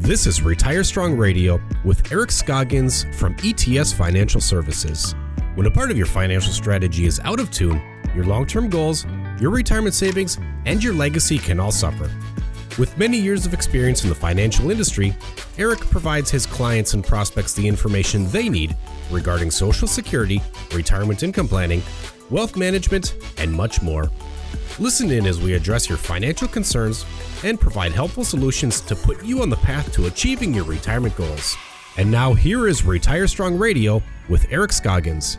This is Retire Strong Radio with Eric Scoggins from ETS Financial Services. When a part of your financial strategy is out of tune, your long term goals, your retirement savings, and your legacy can all suffer. With many years of experience in the financial industry, Eric provides his clients and prospects the information they need regarding Social Security, retirement income planning, wealth management, and much more. Listen in as we address your financial concerns and provide helpful solutions to put you on the path to achieving your retirement goals. And now, here is Retire Strong Radio with Eric Scoggins.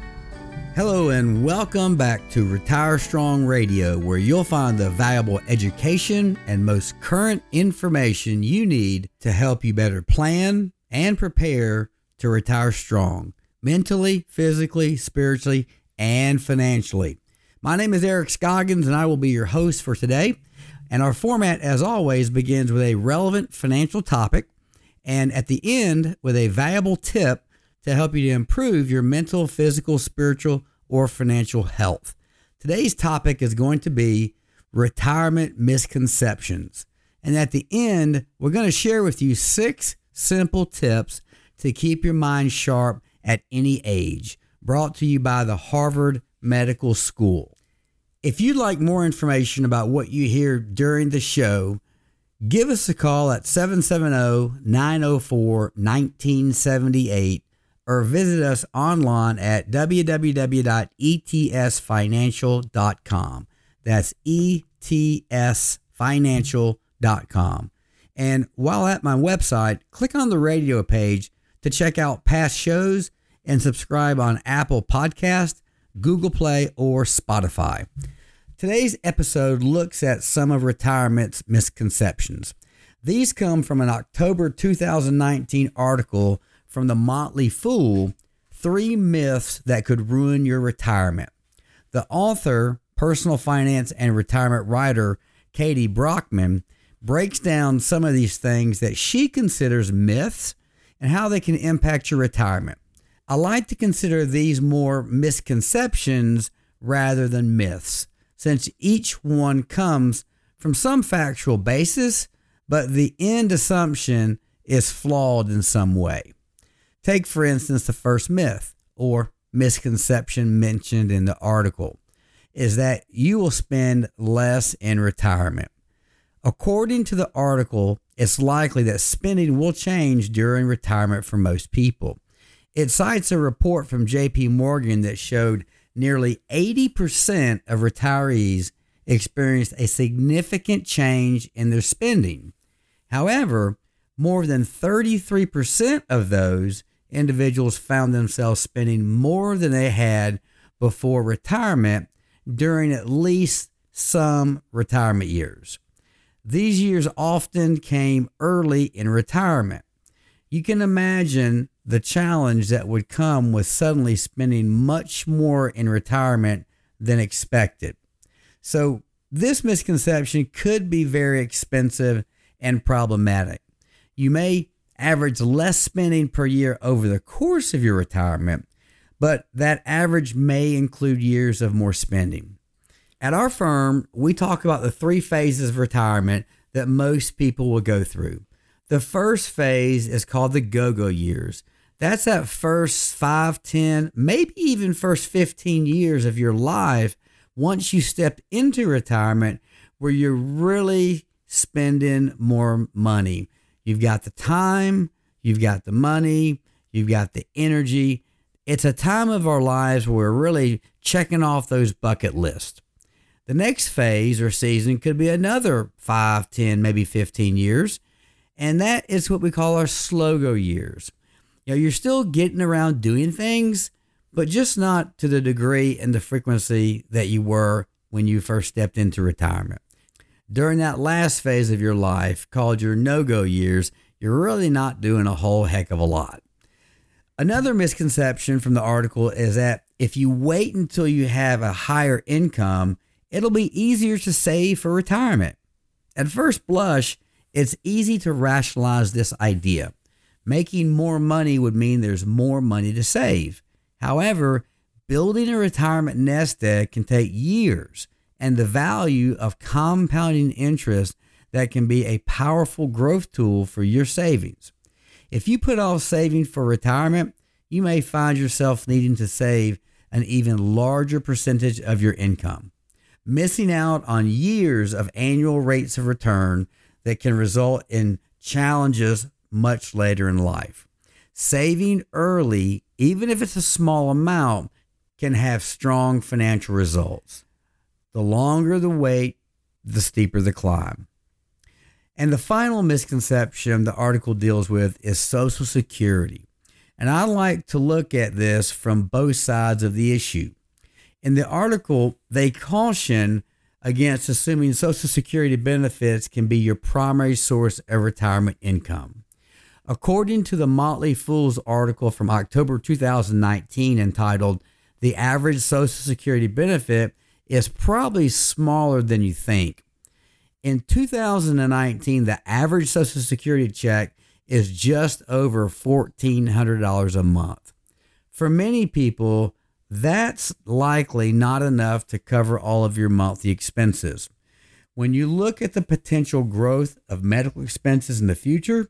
Hello, and welcome back to Retire Strong Radio, where you'll find the valuable education and most current information you need to help you better plan and prepare to retire strong mentally, physically, spiritually, and financially. My name is Eric Scoggins, and I will be your host for today. And our format, as always, begins with a relevant financial topic, and at the end, with a valuable tip to help you to improve your mental, physical, spiritual, or financial health. Today's topic is going to be retirement misconceptions. And at the end, we're going to share with you six simple tips to keep your mind sharp at any age, brought to you by the Harvard Medical School. If you'd like more information about what you hear during the show, give us a call at 770 904 1978 or visit us online at www.etsfinancial.com. That's etsfinancial.com. And while at my website, click on the radio page to check out past shows and subscribe on Apple Podcast, Google Play, or Spotify. Today's episode looks at some of retirement's misconceptions. These come from an October 2019 article from the Motley Fool Three Myths That Could Ruin Your Retirement. The author, personal finance and retirement writer Katie Brockman, breaks down some of these things that she considers myths and how they can impact your retirement. I like to consider these more misconceptions rather than myths, since each one comes from some factual basis, but the end assumption is flawed in some way. Take, for instance, the first myth or misconception mentioned in the article is that you will spend less in retirement. According to the article, it's likely that spending will change during retirement for most people. It cites a report from JP Morgan that showed nearly 80% of retirees experienced a significant change in their spending. However, more than 33% of those individuals found themselves spending more than they had before retirement during at least some retirement years. These years often came early in retirement. You can imagine the challenge that would come with suddenly spending much more in retirement than expected. So, this misconception could be very expensive and problematic. You may average less spending per year over the course of your retirement, but that average may include years of more spending. At our firm, we talk about the three phases of retirement that most people will go through. The first phase is called the go go years. That's that first five, 10, maybe even first 15 years of your life once you step into retirement where you're really spending more money. You've got the time, you've got the money, you've got the energy. It's a time of our lives where we're really checking off those bucket lists. The next phase or season could be another 5, 10, maybe 15 years. And that is what we call our slow go years. You know, you're still getting around doing things, but just not to the degree and the frequency that you were when you first stepped into retirement. During that last phase of your life, called your no go years, you're really not doing a whole heck of a lot. Another misconception from the article is that if you wait until you have a higher income, it'll be easier to save for retirement. At first blush, it's easy to rationalize this idea. Making more money would mean there's more money to save. However, building a retirement nest egg can take years, and the value of compounding interest that can be a powerful growth tool for your savings. If you put off saving for retirement, you may find yourself needing to save an even larger percentage of your income, missing out on years of annual rates of return that can result in challenges much later in life. Saving early, even if it's a small amount, can have strong financial results. The longer the wait, the steeper the climb. And the final misconception the article deals with is Social Security. And I like to look at this from both sides of the issue. In the article, they caution against assuming Social Security benefits can be your primary source of retirement income. According to the Motley Fool's article from October 2019 entitled, The Average Social Security Benefit is Probably Smaller Than You Think. In 2019, the average Social Security check is just over $1,400 a month. For many people, that's likely not enough to cover all of your monthly expenses. When you look at the potential growth of medical expenses in the future,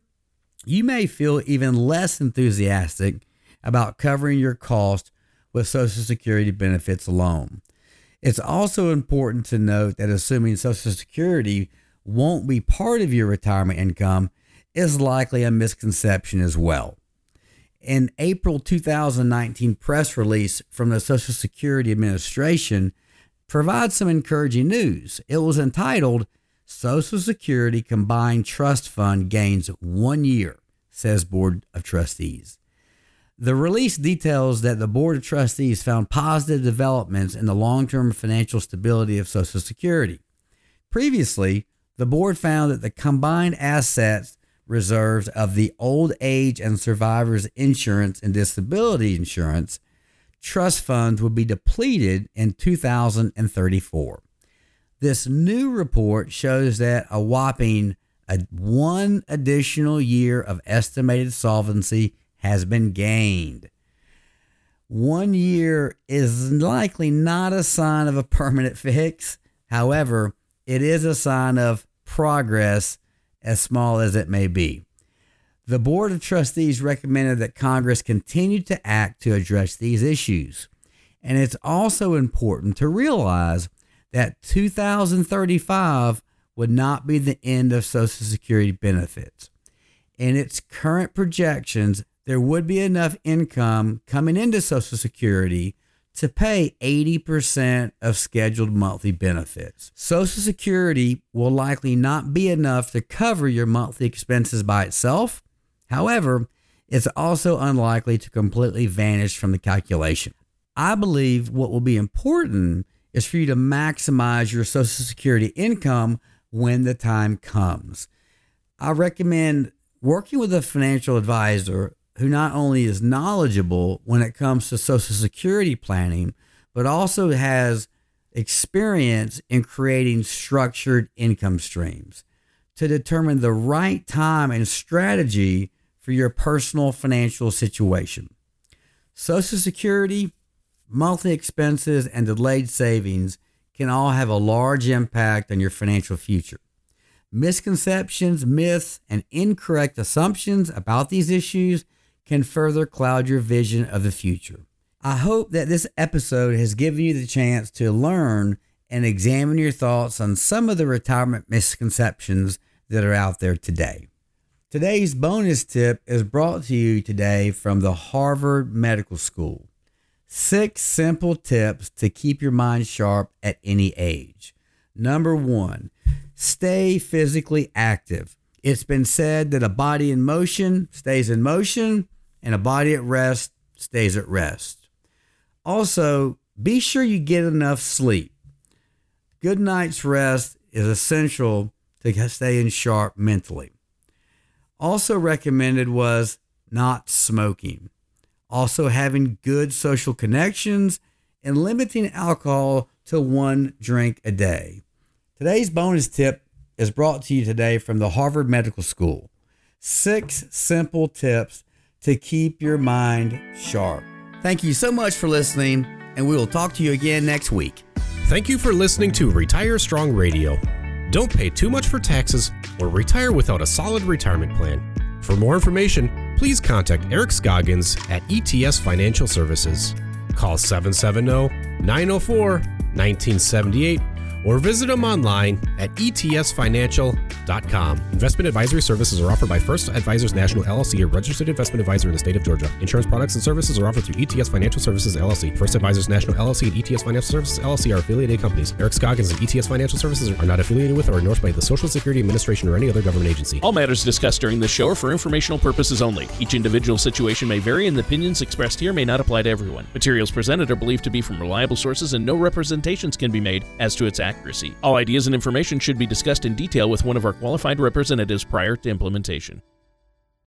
you may feel even less enthusiastic about covering your cost with Social Security benefits alone. It's also important to note that assuming Social Security won't be part of your retirement income is likely a misconception as well. An April 2019 press release from the Social Security Administration provides some encouraging news. It was entitled Social Security Combined Trust Fund Gains One Year, says Board of Trustees. The release details that the Board of Trustees found positive developments in the long term financial stability of Social Security. Previously, the board found that the combined assets reserves of the old age and survivors insurance and disability insurance trust funds would be depleted in 2034. This new report shows that a whopping a one additional year of estimated solvency has been gained. One year is likely not a sign of a permanent fix. However, it is a sign of progress, as small as it may be. The Board of Trustees recommended that Congress continue to act to address these issues. And it's also important to realize that 2035 would not be the end of Social Security benefits. In its current projections, there would be enough income coming into Social Security to pay 80% of scheduled monthly benefits. Social Security will likely not be enough to cover your monthly expenses by itself. However, it's also unlikely to completely vanish from the calculation. I believe what will be important is for you to maximize your Social Security income when the time comes. I recommend working with a financial advisor who not only is knowledgeable when it comes to Social Security planning, but also has experience in creating structured income streams to determine the right time and strategy for your personal financial situation. Social Security, monthly expenses, and delayed savings can all have a large impact on your financial future. Misconceptions, myths, and incorrect assumptions about these issues can further cloud your vision of the future. I hope that this episode has given you the chance to learn and examine your thoughts on some of the retirement misconceptions that are out there today. Today's bonus tip is brought to you today from the Harvard Medical School. Six simple tips to keep your mind sharp at any age. Number one, stay physically active. It's been said that a body in motion stays in motion and a body at rest stays at rest. Also, be sure you get enough sleep. Good night's rest is essential to staying sharp mentally. Also recommended was not smoking. Also having good social connections and limiting alcohol to one drink a day. Today's bonus tip is brought to you today from the Harvard Medical School. Six simple tips to keep your mind sharp. Thank you so much for listening, and we will talk to you again next week. Thank you for listening to Retire Strong Radio. Don't pay too much for taxes or retire without a solid retirement plan. For more information, please contact Eric Scoggins at ETS Financial Services. Call 770 904 1978 or visit him online at etsfinancial.com. Investment advisory services are offered by First Advisors National LLC, a registered investment advisor in the state of Georgia. Insurance products and services are offered through ETS Financial Services LLC. First Advisors National LLC and ETS Financial Services LLC are affiliated companies. Eric Scoggins and ETS Financial Services are not affiliated with or endorsed by the Social Security Administration or any other government agency. All matters discussed during this show are for informational purposes only. Each individual situation may vary, and the opinions expressed here may not apply to everyone. Materials presented are believed to be from reliable sources, and no representations can be made as to its accuracy. All ideas and information should be discussed in detail with one of our qualified representatives prior to implementation.